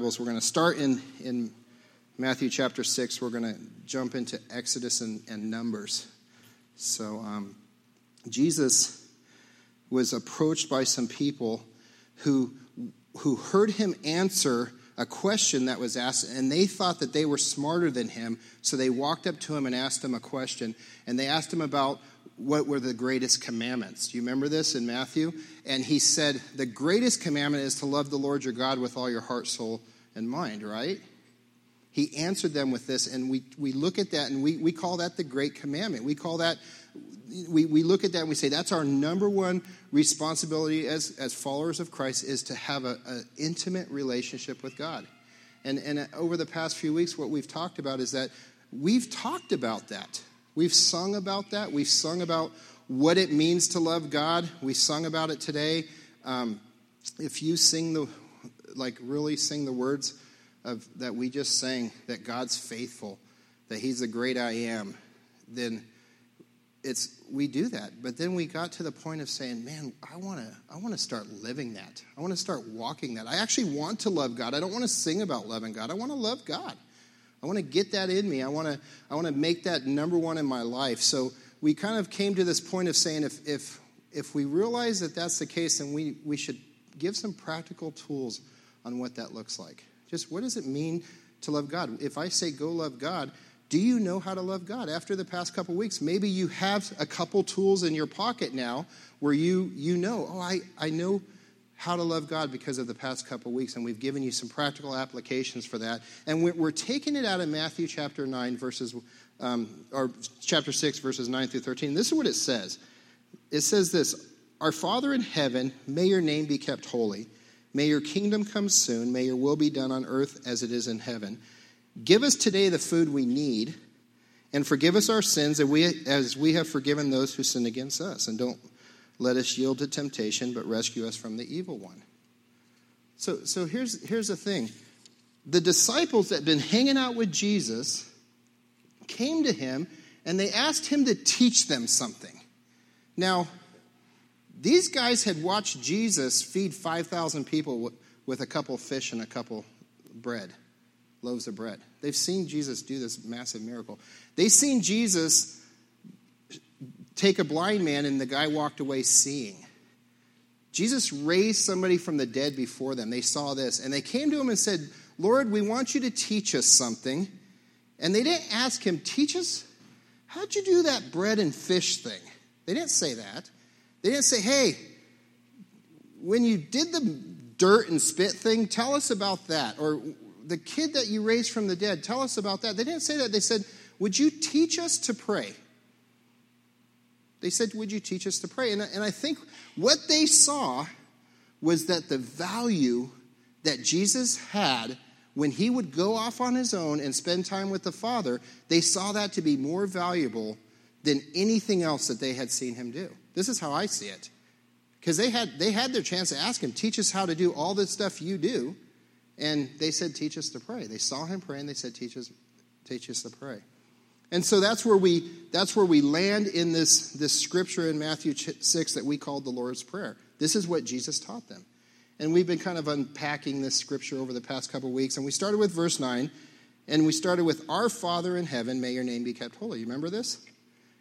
We're going to start in, in Matthew chapter 6. We're going to jump into Exodus and, and Numbers. So, um, Jesus was approached by some people who, who heard him answer a question that was asked, and they thought that they were smarter than him. So they walked up to him and asked him a question. And they asked him about what were the greatest commandments. Do you remember this in Matthew? And he said, The greatest commandment is to love the Lord your God with all your heart, soul, and mind, right? He answered them with this, and we, we look at that and we, we call that the great commandment. We call that, we, we look at that and we say that's our number one responsibility as, as followers of Christ is to have an intimate relationship with God. And, and over the past few weeks, what we've talked about is that we've talked about that. We've sung about that. We've sung about what it means to love God. We sung about it today. Um, if you sing the, like, really sing the words of that we just sang, that God's faithful, that He's the great I am, then it's we do that. But then we got to the point of saying, man, I want to I want to start living that. I want to start walking that. I actually want to love God. I don't want to sing about loving God. I want to love God. I want to get that in me. I want to, I want to make that number one in my life. So we kind of came to this point of saying if, if, if we realize that that's the case, then we, we should give some practical tools on what that looks like. Just what does it mean to love God? If I say go love God, do you know how to love God? After the past couple weeks, maybe you have a couple tools in your pocket now where you, you know, oh, I, I know how to love God because of the past couple weeks, and we've given you some practical applications for that. And we're, taking it out of Matthew chapter 9, verses, um, or chapter 6, verses 9 through 13. This is what it says it says this Our Father in heaven, may your name be kept holy. May your kingdom come soon. May your will be done on earth as it is in heaven. Give us today the food we need, and forgive us our sins as we have forgiven those who sin against us. And don't let us yield to temptation, but rescue us from the evil one. So, so here's, here's the thing the disciples that had been hanging out with Jesus came to him and they asked him to teach them something. Now, these guys had watched Jesus feed 5,000 people with a couple fish and a couple bread, loaves of bread. They've seen Jesus do this massive miracle. They've seen Jesus take a blind man and the guy walked away seeing. Jesus raised somebody from the dead before them. They saw this and they came to him and said, Lord, we want you to teach us something. And they didn't ask him, Teach us? How'd you do that bread and fish thing? They didn't say that. They didn't say, Hey, when you did the dirt and spit thing, tell us about that. Or the kid that you raised from the dead, tell us about that. They didn't say that. They said, Would you teach us to pray? They said, Would you teach us to pray? And, and I think what they saw was that the value that Jesus had when he would go off on his own and spend time with the Father, they saw that to be more valuable than anything else that they had seen him do. This is how I see it. Because they had, they had their chance to ask him, Teach us how to do all this stuff you do. And they said, Teach us to pray. They saw him pray and they said, Teach us, teach us to pray. And so that's where we that's where we land in this this scripture in Matthew 6 that we called the Lord's prayer. This is what Jesus taught them. And we've been kind of unpacking this scripture over the past couple weeks and we started with verse 9 and we started with our Father in heaven, may your name be kept holy. You remember this?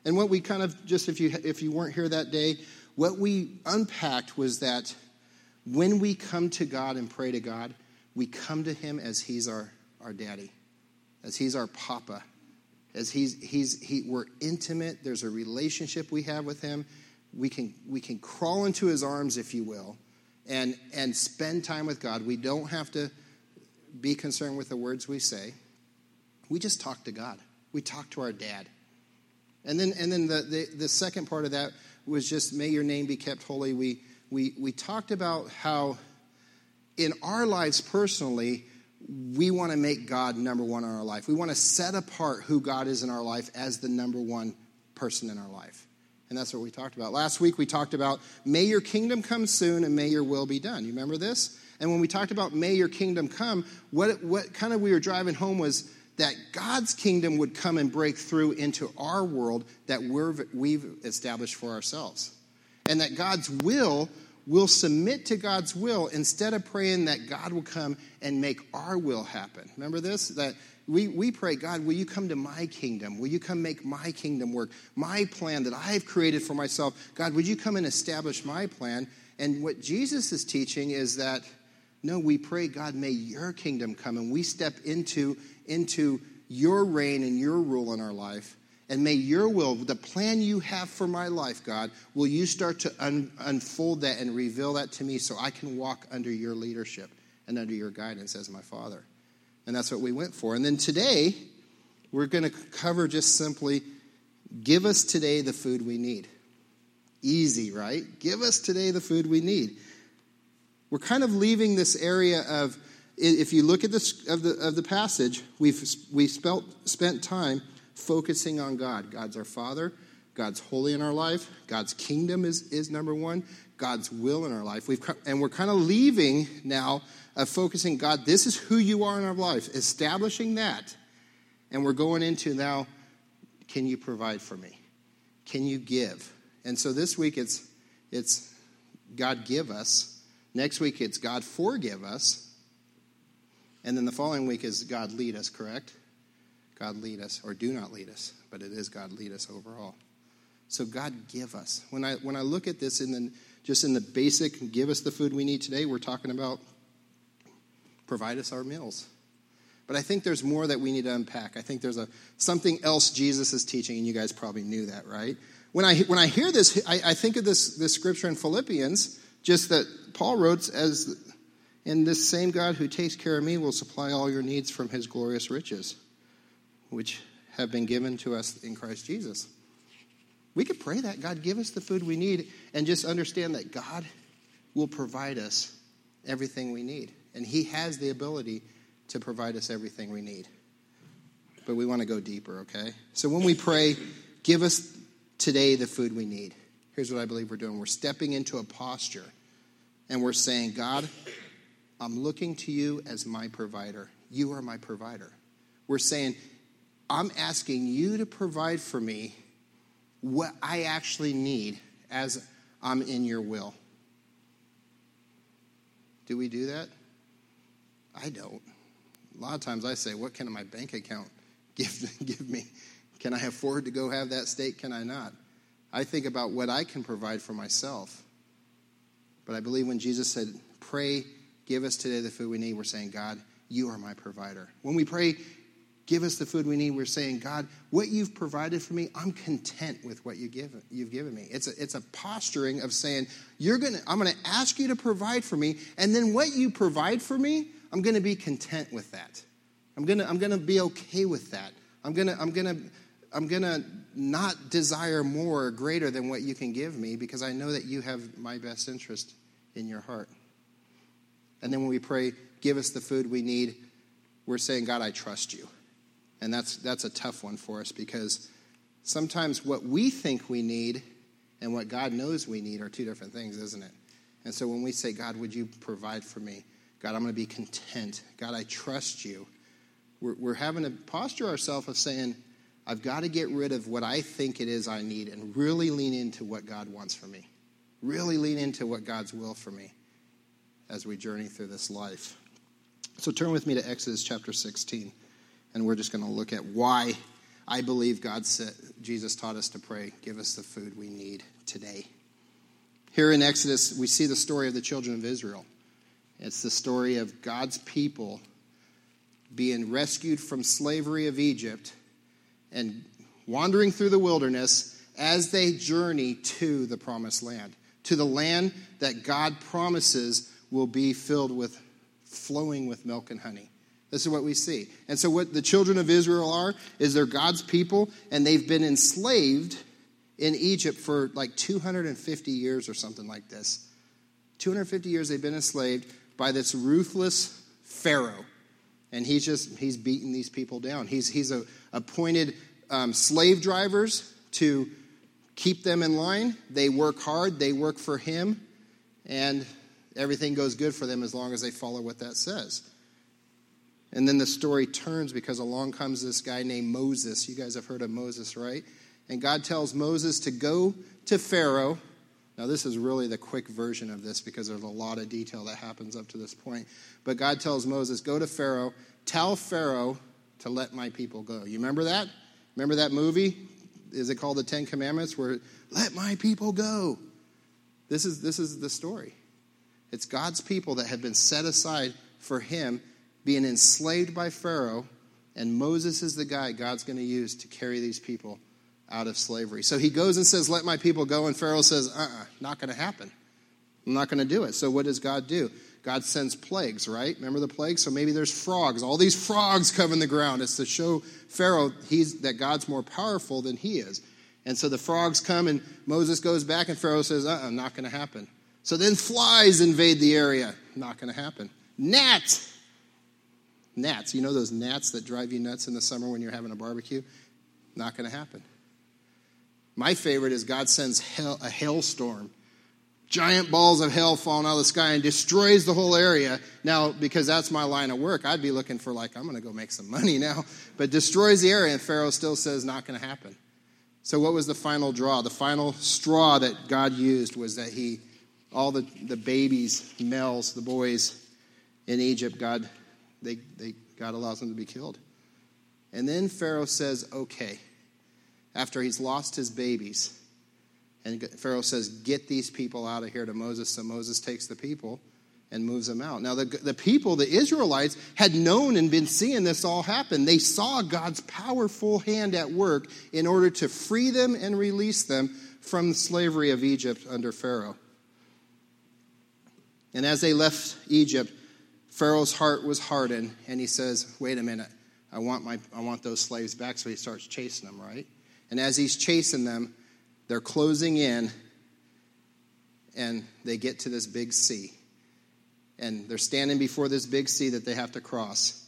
And what we kind of just if you if you weren't here that day, what we unpacked was that when we come to God and pray to God, we come to him as he's our our daddy, as he's our papa as he's, he's, he, we're intimate. There's a relationship we have with him. We can, we can crawl into his arms, if you will, and, and spend time with God. We don't have to be concerned with the words we say. We just talk to God. We talk to our dad. And then, and then the, the, the second part of that was just, may your name be kept holy. We, we, we talked about how in our lives personally, we want to make God number one in our life. We want to set apart who God is in our life as the number one person in our life. And that's what we talked about. Last week we talked about may your kingdom come soon and may your will be done. You remember this? And when we talked about may your kingdom come, what, what kind of we were driving home was that God's kingdom would come and break through into our world that we're, we've established for ourselves. And that God's will we'll submit to God's will instead of praying that God will come and make our will happen. Remember this? That we, we pray, God, will you come to my kingdom? Will you come make my kingdom work? My plan that I've created for myself. God, would you come and establish my plan? And what Jesus is teaching is that no, we pray, God, may your kingdom come and we step into, into your reign and your rule in our life. And may your will, the plan you have for my life, God, will you start to un- unfold that and reveal that to me so I can walk under your leadership and under your guidance as my Father. And that's what we went for. And then today, we're going to cover just simply give us today the food we need. Easy, right? Give us today the food we need. We're kind of leaving this area of, if you look at of the, of the passage, we've we spelt, spent time focusing on God. God's our Father. God's holy in our life. God's kingdom is, is number one. God's will in our life. We've, and we're kind of leaving now of focusing, God, this is who you are in our life, establishing that. And we're going into now, can you provide for me? Can you give? And so this week it's, it's God give us. Next week it's God forgive us. And then the following week is God lead us, correct? God lead us, or do not lead us, but it is God lead us overall. So God give us. When I when I look at this in the just in the basic give us the food we need today, we're talking about provide us our meals. But I think there's more that we need to unpack. I think there's a something else Jesus is teaching, and you guys probably knew that, right? When I when I hear this, I, I think of this this scripture in Philippians, just that Paul wrote as and this same God who takes care of me will supply all your needs from his glorious riches which have been given to us in Christ Jesus. We could pray that God give us the food we need and just understand that God will provide us everything we need. And He has the ability to provide us everything we need. But we want to go deeper, okay? So when we pray, give us today the food we need. Here's what I believe we're doing we're stepping into a posture and we're saying, God, I'm looking to you as my provider. You are my provider. We're saying, I'm asking you to provide for me what I actually need as I'm in your will. Do we do that? I don't. A lot of times I say, What can my bank account give, give me? Can I afford to go have that steak? Can I not? I think about what I can provide for myself. But I believe when Jesus said, Pray, give us today the food we need, we're saying, God, you are my provider. When we pray, give us the food we need. We're saying, God, what you've provided for me, I'm content with what you give, you've given me. It's a, it's a posturing of saying, You're gonna, I'm going to ask you to provide for me, and then what you provide for me, I'm going to be content with that. I'm going to I'm going to be okay with that. I'm going to I'm going to I'm going to not desire more or greater than what you can give me because I know that you have my best interest in your heart. And then when we pray, give us the food we need, we're saying, God, I trust you. And that's, that's a tough one for us because sometimes what we think we need and what God knows we need are two different things, isn't it? And so when we say, God, would you provide for me? God, I'm going to be content. God, I trust you. We're, we're having to posture ourselves of saying, I've got to get rid of what I think it is I need and really lean into what God wants for me. Really lean into what God's will for me as we journey through this life. So turn with me to Exodus chapter 16 and we're just going to look at why I believe God said, Jesus taught us to pray, give us the food we need today. Here in Exodus, we see the story of the children of Israel. It's the story of God's people being rescued from slavery of Egypt and wandering through the wilderness as they journey to the promised land, to the land that God promises will be filled with flowing with milk and honey. This is what we see. And so, what the children of Israel are, is they're God's people, and they've been enslaved in Egypt for like 250 years or something like this. 250 years they've been enslaved by this ruthless Pharaoh. And he's just, he's beating these people down. He's, he's a, appointed um, slave drivers to keep them in line. They work hard, they work for him, and everything goes good for them as long as they follow what that says. And then the story turns because along comes this guy named Moses. You guys have heard of Moses, right? And God tells Moses to go to Pharaoh. Now, this is really the quick version of this because there's a lot of detail that happens up to this point. But God tells Moses, Go to Pharaoh, tell Pharaoh to let my people go. You remember that? Remember that movie? Is it called the Ten Commandments? Where, let my people go. This is, this is the story. It's God's people that have been set aside for him being enslaved by Pharaoh, and Moses is the guy God's going to use to carry these people out of slavery. So he goes and says, Let my people go, and Pharaoh says, Uh uh-uh, uh not going to happen. I'm not going to do it. So what does God do? God sends plagues, right? Remember the plagues? So maybe there's frogs. All these frogs covering the ground. It's to show Pharaoh he's, that God's more powerful than he is. And so the frogs come, and Moses goes back, and Pharaoh says, Uh uh-uh, uh not going to happen. So then flies invade the area. Not going to happen. Gnats. Gnats. You know those gnats that drive you nuts in the summer when you're having a barbecue? Not going to happen. My favorite is God sends hell, a hailstorm. Giant balls of hell falling out of the sky and destroys the whole area. Now, because that's my line of work, I'd be looking for, like, I'm going to go make some money now. But destroys the area, and Pharaoh still says, not going to happen. So, what was the final draw? The final straw that God used was that He all the, the babies, males, the boys in Egypt, God, they, they, God allows them to be killed. And then Pharaoh says, okay, after he's lost his babies. And Pharaoh says, get these people out of here to Moses. So Moses takes the people and moves them out. Now, the, the people, the Israelites, had known and been seeing this all happen. They saw God's powerful hand at work in order to free them and release them from the slavery of Egypt under Pharaoh. And as they left Egypt, Pharaoh's heart was hardened, and he says, Wait a minute, I want, my, I want those slaves back. So he starts chasing them, right? And as he's chasing them, they're closing in, and they get to this big sea. And they're standing before this big sea that they have to cross.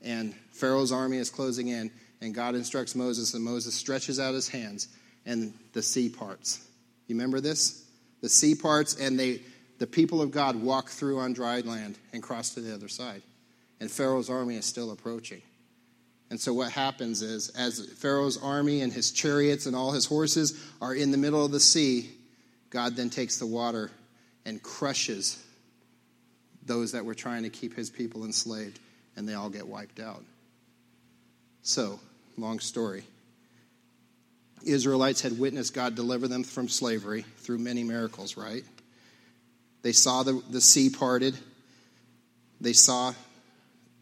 And Pharaoh's army is closing in, and God instructs Moses, and Moses stretches out his hands, and the sea parts. You remember this? The sea parts, and they the people of God walk through on dry land and cross to the other side. And Pharaoh's army is still approaching. And so what happens is, as Pharaoh's army and his chariots and all his horses are in the middle of the sea, God then takes the water and crushes those that were trying to keep his people enslaved, and they all get wiped out. So, long story. Israelites had witnessed God deliver them from slavery through many miracles, right? They saw the, the sea parted. They saw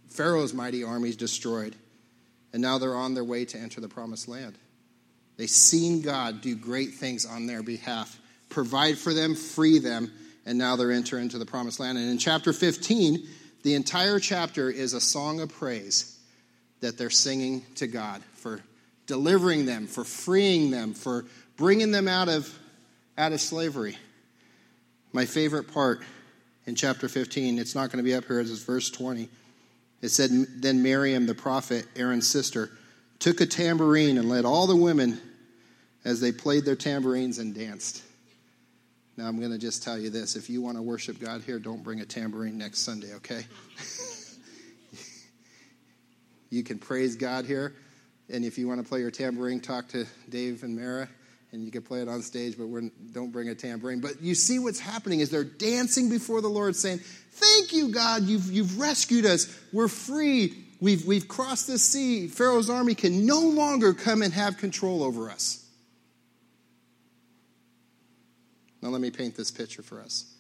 Pharaoh's mighty armies destroyed. And now they're on their way to enter the promised land. They've seen God do great things on their behalf, provide for them, free them, and now they're entering into the promised land. And in chapter 15, the entire chapter is a song of praise that they're singing to God for delivering them, for freeing them, for bringing them out of, out of slavery. My favorite part in chapter 15, it's not going to be up here, it's verse 20. It said, Then Miriam, the prophet, Aaron's sister, took a tambourine and led all the women as they played their tambourines and danced. Now, I'm going to just tell you this if you want to worship God here, don't bring a tambourine next Sunday, okay? you can praise God here. And if you want to play your tambourine, talk to Dave and Mara and you can play it on stage, but we don't bring a tambourine. But you see what's happening is they're dancing before the Lord, saying, Thank you, God, you've, you've rescued us. We're free. We've, we've crossed the sea. Pharaoh's army can no longer come and have control over us. Now, let me paint this picture for us.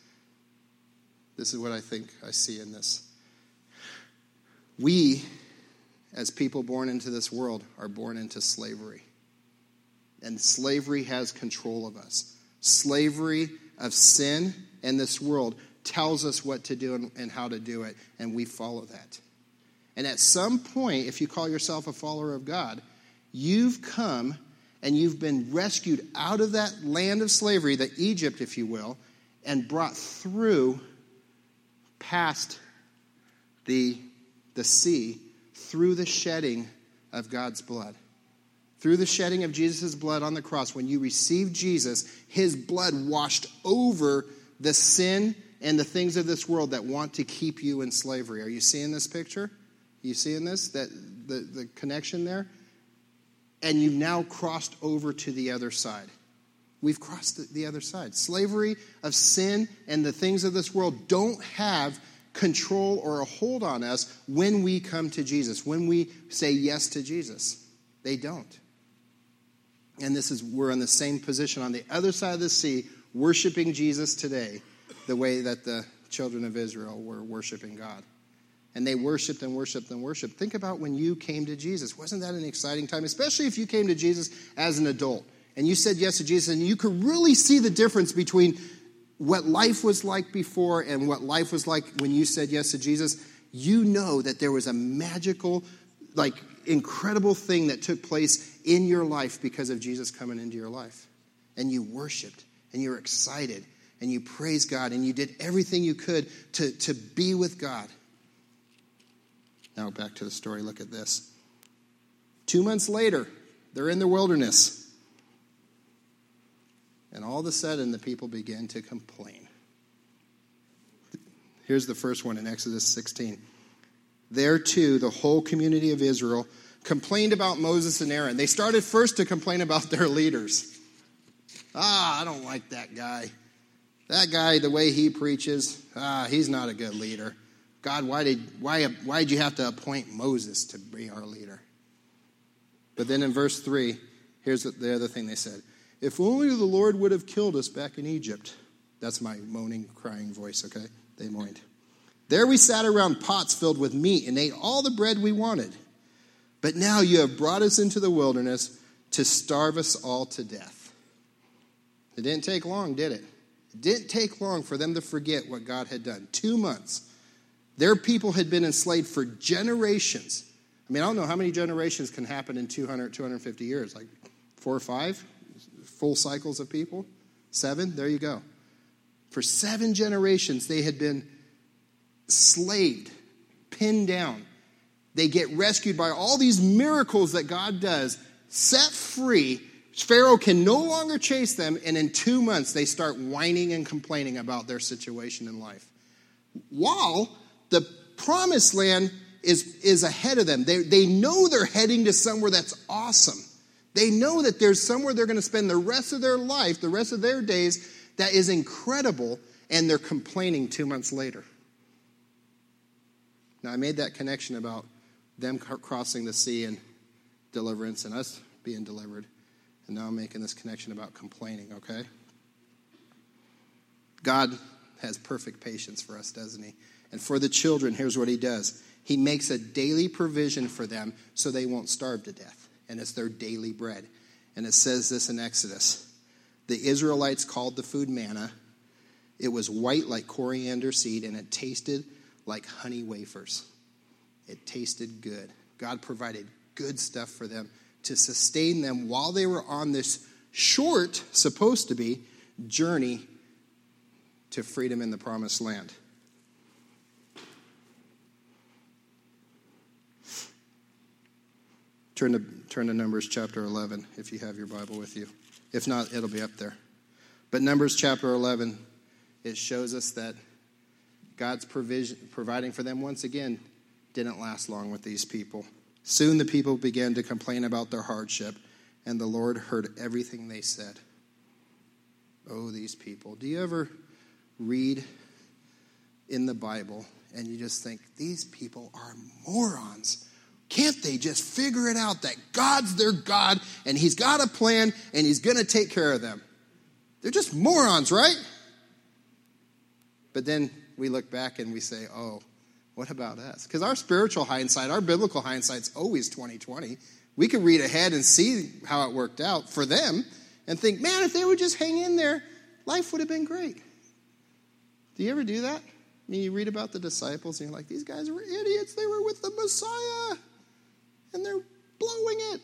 This is what I think I see in this. We, as people born into this world, are born into slavery and slavery has control of us. Slavery of sin and this world tells us what to do and, how to do it, and we follow that. And at some point, if you call yourself a follower of God, you've come and you've been rescued out of that land of slavery, the Egypt, if you will, and brought through past the, the sea through the shedding of God's blood. Through the shedding of Jesus' blood on the cross, when you receive Jesus, his blood washed over the sin and the things of this world that want to keep you in slavery. Are you seeing this picture? You seeing this? That the, the connection there? And you've now crossed over to the other side. We've crossed the other side. Slavery of sin and the things of this world don't have control or a hold on us when we come to Jesus, when we say yes to Jesus. They don't. And this is, we're in the same position on the other side of the sea, worshiping Jesus today, the way that the children of Israel were worshiping God. And they worshiped and worshiped and worshiped. Think about when you came to Jesus. Wasn't that an exciting time? Especially if you came to Jesus as an adult and you said yes to Jesus, and you could really see the difference between what life was like before and what life was like when you said yes to Jesus. You know that there was a magical, like, incredible thing that took place in your life because of Jesus coming into your life. And you worshiped and you were excited and you praised God and you did everything you could to, to be with God. Now, back to the story. Look at this. Two months later, they're in the wilderness. And all of a sudden, the people begin to complain. Here's the first one in Exodus 16. There, too, the whole community of Israel complained about Moses and Aaron. They started first to complain about their leaders. Ah, I don't like that guy. That guy, the way he preaches, ah, he's not a good leader. God, why did, why, why did you have to appoint Moses to be our leader? But then in verse 3, here's the other thing they said If only the Lord would have killed us back in Egypt. That's my moaning, crying voice, okay? They moaned. There we sat around pots filled with meat and ate all the bread we wanted. But now you have brought us into the wilderness to starve us all to death. It didn't take long, did it? It didn't take long for them to forget what God had done. Two months. Their people had been enslaved for generations. I mean, I don't know how many generations can happen in 200, 250 years. Like four or five full cycles of people? Seven? There you go. For seven generations, they had been slaved, pinned down. They get rescued by all these miracles that God does, set free. Pharaoh can no longer chase them, and in two months, they start whining and complaining about their situation in life. While the promised land is, is ahead of them. They, they know they're heading to somewhere that's awesome. They know that there's somewhere they're going to spend the rest of their life, the rest of their days, that is incredible, and they're complaining two months later. Now, I made that connection about them crossing the sea and deliverance and us being delivered. And now I'm making this connection about complaining, okay? God has perfect patience for us, doesn't he? And for the children, here's what he does He makes a daily provision for them so they won't starve to death. And it's their daily bread. And it says this in Exodus The Israelites called the food manna. It was white like coriander seed, and it tasted like honey wafers. It tasted good. God provided good stuff for them to sustain them while they were on this short, supposed to be, journey to freedom in the promised land. Turn to, turn to Numbers chapter 11 if you have your Bible with you. If not, it'll be up there. But Numbers chapter 11, it shows us that God's provision, providing for them once again didn't last long with these people. Soon the people began to complain about their hardship, and the Lord heard everything they said. Oh, these people. Do you ever read in the Bible and you just think, these people are morons? Can't they just figure it out that God's their God and He's got a plan and He's going to take care of them? They're just morons, right? But then we look back and we say, oh, what about us? Because our spiritual hindsight, our biblical hindsight's always 2020. We could read ahead and see how it worked out for them and think, man, if they would just hang in there, life would have been great. Do you ever do that? I mean, you read about the disciples and you're like, these guys were idiots. They were with the Messiah and they're blowing it.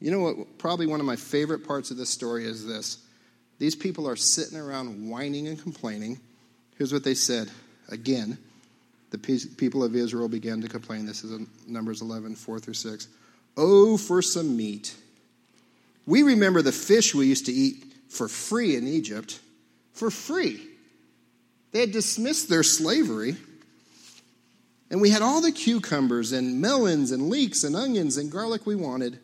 You know what? Probably one of my favorite parts of this story is this. These people are sitting around whining and complaining. Here's what they said. Again, the people of Israel began to complain. This is in Numbers 11, 4 through 6. Oh, for some meat. We remember the fish we used to eat for free in Egypt. For free. They had dismissed their slavery. And we had all the cucumbers and melons and leeks and onions and garlic we wanted.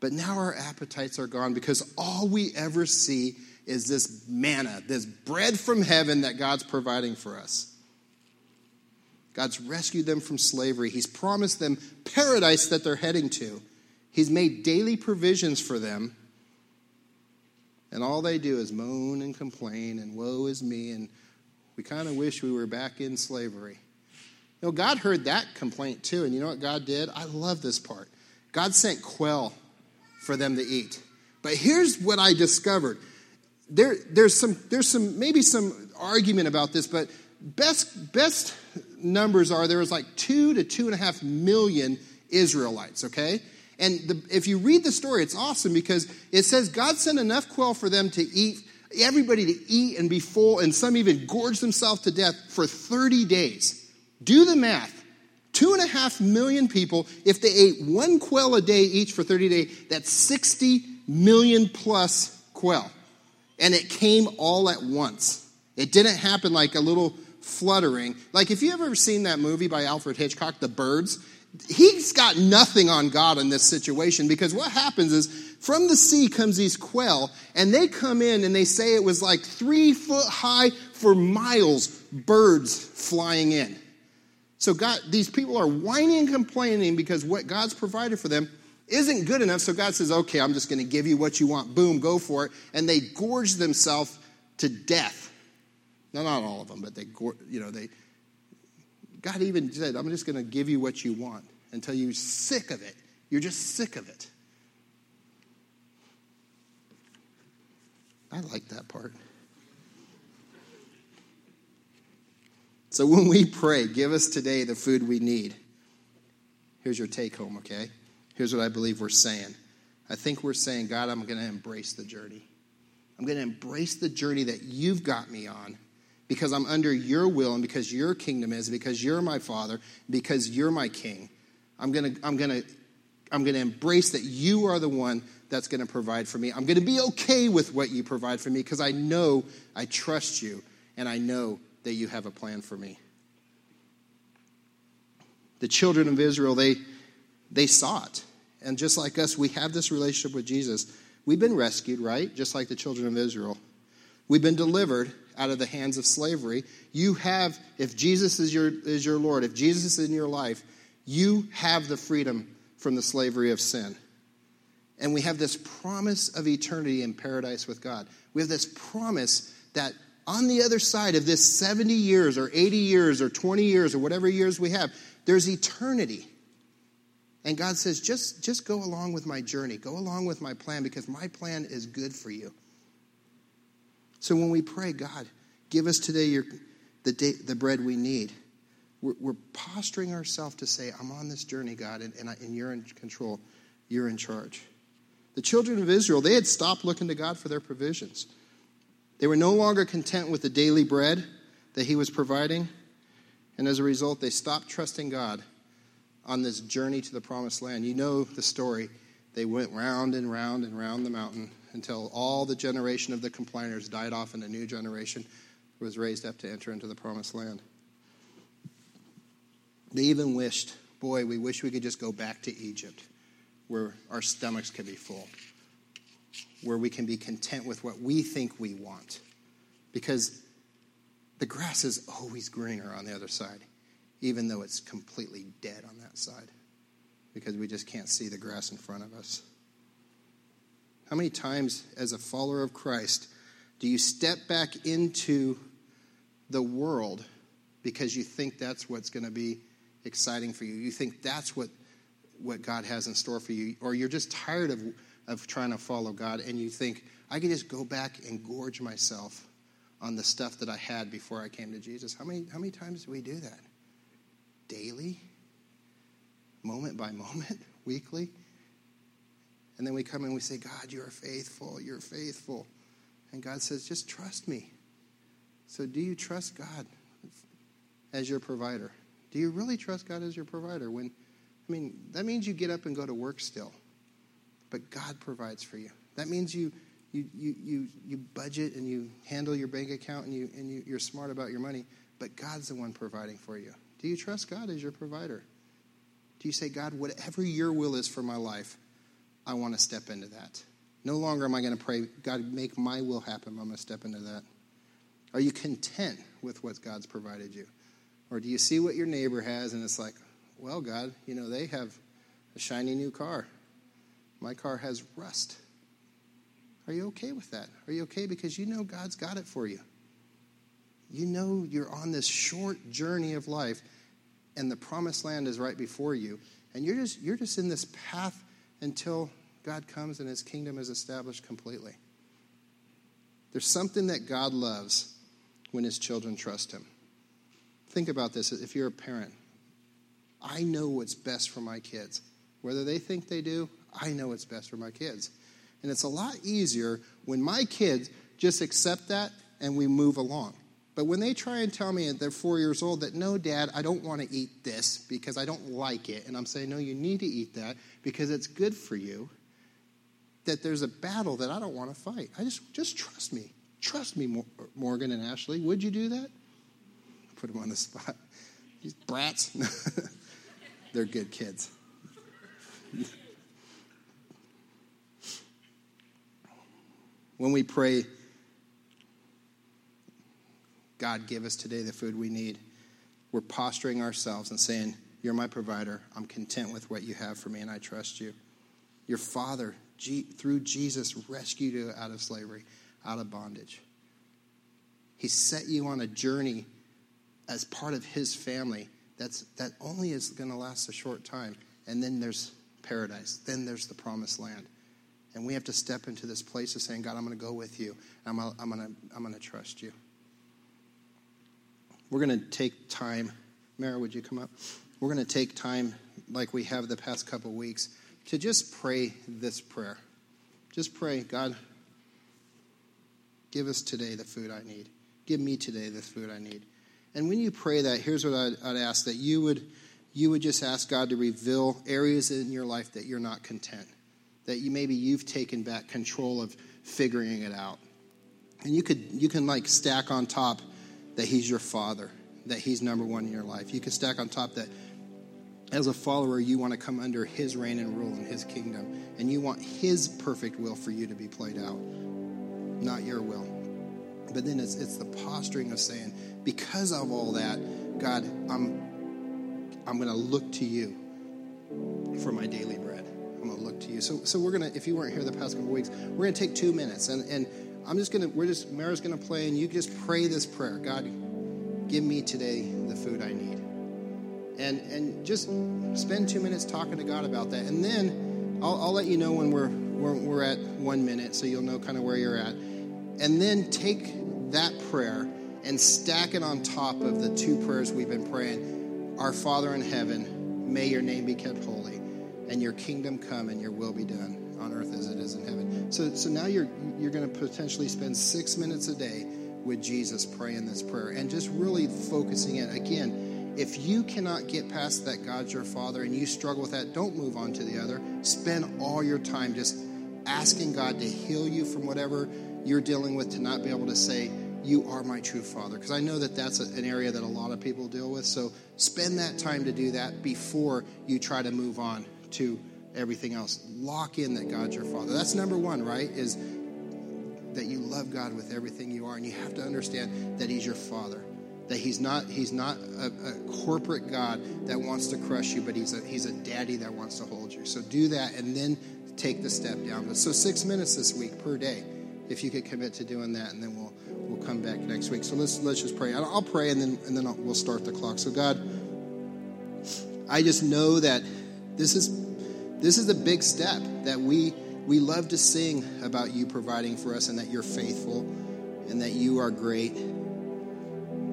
But now our appetites are gone because all we ever see is this manna, this bread from heaven that God's providing for us. God's rescued them from slavery. He's promised them paradise that they're heading to. He's made daily provisions for them. And all they do is moan and complain and woe is me. And we kind of wish we were back in slavery. You know, God heard that complaint too. And you know what God did? I love this part. God sent quail for them to eat. But here's what I discovered. There, there's some, there's some, maybe some argument about this, but best, best numbers are there was like two to two and a half million Israelites, okay? And the, if you read the story, it's awesome because it says God sent enough quail for them to eat, everybody to eat and be full, and some even gorge themselves to death for 30 days. Do the math. Two and a half million people, if they ate one quail a day each for 30 days, that's 60 million plus quail. And it came all at once. It didn't happen like a little fluttering. Like if you've ever seen that movie by Alfred Hitchcock, The Birds, he's got nothing on God in this situation because what happens is from the sea comes these quail and they come in and they say it was like three foot high for miles birds flying in. So God, these people are whining and complaining because what God's provided for them isn't good enough. So God says, okay, I'm just going to give you what you want. Boom, go for it. And they gorge themselves to death. Now, not all of them, but they, you know, they, God even said, I'm just going to give you what you want until you're sick of it. You're just sick of it. I like that part. So when we pray, give us today the food we need. Here's your take home, okay? Here's what I believe we're saying. I think we're saying, God, I'm going to embrace the journey. I'm going to embrace the journey that you've got me on because I'm under your will and because your kingdom is, because you're my father, because you're my king. I'm going to, I'm going to, I'm going to embrace that you are the one that's going to provide for me. I'm going to be okay with what you provide for me because I know I trust you and I know that you have a plan for me. The children of Israel, they, they saw it. And just like us, we have this relationship with Jesus. We've been rescued, right? Just like the children of Israel. We've been delivered out of the hands of slavery. You have, if Jesus is your, is your Lord, if Jesus is in your life, you have the freedom from the slavery of sin. And we have this promise of eternity in paradise with God. We have this promise that on the other side of this 70 years or 80 years or 20 years or whatever years we have, there's eternity. And God says, just, just go along with my journey, go along with my plan because my plan is good for you. So when we pray, God, give us today your, the, day, the bread we need, we're, we're posturing ourselves to say, I'm on this journey, God, and, and, I, and you're in control, you're in charge. The children of Israel, they had stopped looking to God for their provisions. They were no longer content with the daily bread that He was providing, and as a result, they stopped trusting God on this journey to the promised land. You know the story. They went round and round and round the mountain until all the generation of the complainers died off and a new generation was raised up to enter into the promised land. They even wished, boy, we wish we could just go back to Egypt where our stomachs can be full, where we can be content with what we think we want. Because the grass is always greener on the other side even though it's completely dead on that side because we just can't see the grass in front of us. How many times, as a follower of Christ, do you step back into the world because you think that's what's going to be exciting for you? You think that's what, what God has in store for you, or you're just tired of, of trying to follow God and you think, I can just go back and gorge myself on the stuff that I had before I came to Jesus. How many, how many times do we do that? daily, moment by moment, weekly. And then we come and we say, God, you are faithful, you're faithful. And God says, just trust me. So, do you trust God as your provider? Do you really trust God as your provider? When, I mean, that means you get up and go to work still, but God provides for you. That means you, you, you, you, you budget and you handle your bank account and, you, and you, you're smart about your money, but God's the one providing for you. Do you trust God as your provider? Do you say, God, whatever your will is for my life, I want to step into that. No longer am I going to pray, God, make my will happen. I'm going to step into that. Are you content with what God's provided you? Or do you see what your neighbor has and it's like, well, God, you know, they have a shiny new car. My car has rust. Are you okay with that? Are you okay because you know God's got it for you? You know you're on this short journey of life and the promised land is right before you and you're just you're just in this path until God comes and his kingdom is established completely. There's something that God loves when his children trust him. Think about this if you're a parent. I know what's best for my kids. Whether they think they do, I know what's best for my kids. And it's a lot easier when my kids just accept that and we move along. But when they try and tell me they're four years old that, no, dad, I don't want to eat this because I don't like it, and I'm saying, no, you need to eat that because it's good for you, that there's a battle that I don't want to fight. I just, just trust me. Trust me, Morgan and Ashley. Would you do that? Put them on the spot. These brats. They're good kids. when we pray, God, give us today the food we need, we're posturing ourselves and saying, You're my provider. I'm content with what you have for me, and I trust you. Your Father, through Jesus, rescued you out of slavery, out of bondage. He set you on a journey as part of His family that's, that only is going to last a short time. And then there's paradise, then there's the promised land. And we have to step into this place of saying, God, I'm going to go with you. I'm, I'm going to I'm going to trust you. We're going to take time. Mara, would you come up? We're going to take time, like we have the past couple weeks, to just pray this prayer. Just pray, God, give us today the food I need. Give me today the food I need. And when you pray that, here's what I'd, I'd ask that you would, you would just ask God to reveal areas in your life that you're not content, that you maybe you've taken back control of figuring it out. And you could you can like stack on top that he's your father, that he's number one in your life. You can stack on top that as a follower, you want to come under his reign and rule in his kingdom, and you want his perfect will for you to be played out, not your will. But then it's, it's the posturing of saying, because of all that, God, I'm, I'm going to look to you for my daily bread. To look to you. So, so we're going to, if you weren't here the past couple weeks, we're going to take two minutes and, and I'm just going to, we're just, Mara's going to play and you just pray this prayer. God, give me today the food I need. And, and just spend two minutes talking to God about that. And then I'll, I'll let you know when we're, we're, we're at one minute so you'll know kind of where you're at. And then take that prayer and stack it on top of the two prayers we've been praying. Our Father in heaven, may your name be kept holy, and your kingdom come, and your will be done on earth as it is in heaven. So, so now you're you're going to potentially spend six minutes a day with Jesus praying this prayer and just really focusing it again. If you cannot get past that God's your Father and you struggle with that, don't move on to the other. Spend all your time just asking God to heal you from whatever you're dealing with to not be able to say, you are my true father. Because I know that that's an area that a lot of people deal with. So spend that time to do that before you try to move on to everything else. Lock in that God's your father. That's number one, right? Is that you love God with everything you are, and you have to understand that He's your father. That He's not He's not a, a corporate God that wants to crush you, but He's a He's a daddy that wants to hold you. So do that, and then take the step down. So six minutes this week per day, if you could commit to doing that, and then we'll we'll come back next week. So let's let's just pray. I'll pray and then and then I'll, we'll start the clock. So God, I just know that this is this is a big step that we we love to sing about you providing for us and that you're faithful and that you are great.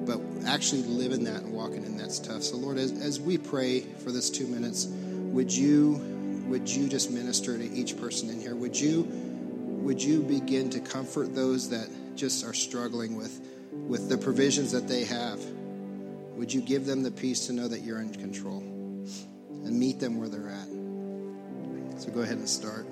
But actually living that and walking in that's tough. So Lord, as, as we pray for this two minutes, would you would you just minister to each person in here? Would you would you begin to comfort those that just are struggling with, with the provisions that they have, would you give them the peace to know that you're in control and meet them where they're at? So go ahead and start.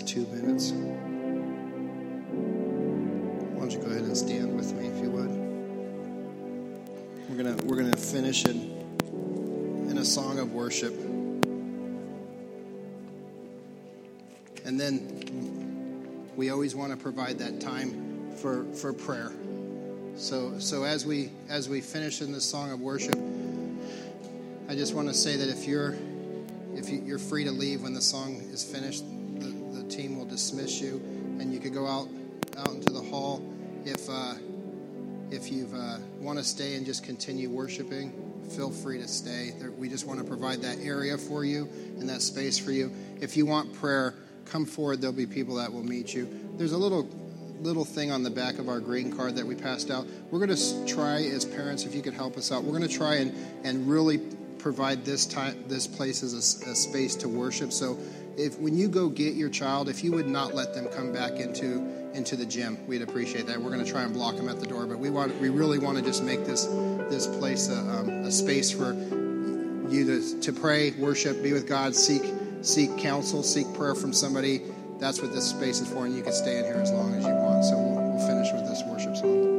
That's two minutes. Why don't you go ahead and stand with me if you would? We're gonna we're gonna finish in in a song of worship. And then we always want to provide that time for, for prayer. So so as we as we finish in this song of worship, I just want to say that if you're if you, are free to leave when the song is finished, team will dismiss you, and you could go out out into the hall. If uh, if you uh, want to stay and just continue worshiping, feel free to stay. We just want to provide that area for you and that space for you. If you want prayer, come forward. There'll be people that will meet you. There's a little little thing on the back of our green card that we passed out. We're going to try as parents, if you could help us out. We're going to try and and really provide this time, this place as a, a, space to worship. So, if when you go get your child, if you would not let them come back into into the gym, we'd appreciate that. We're going to try and block them at the door, but we want we really want to just make this this place a, um, a space for you to to pray, worship, be with God, seek seek counsel, seek prayer from somebody. That's what this space is for, and you can stay in here as long as you want. So we'll, we'll finish with this worship song.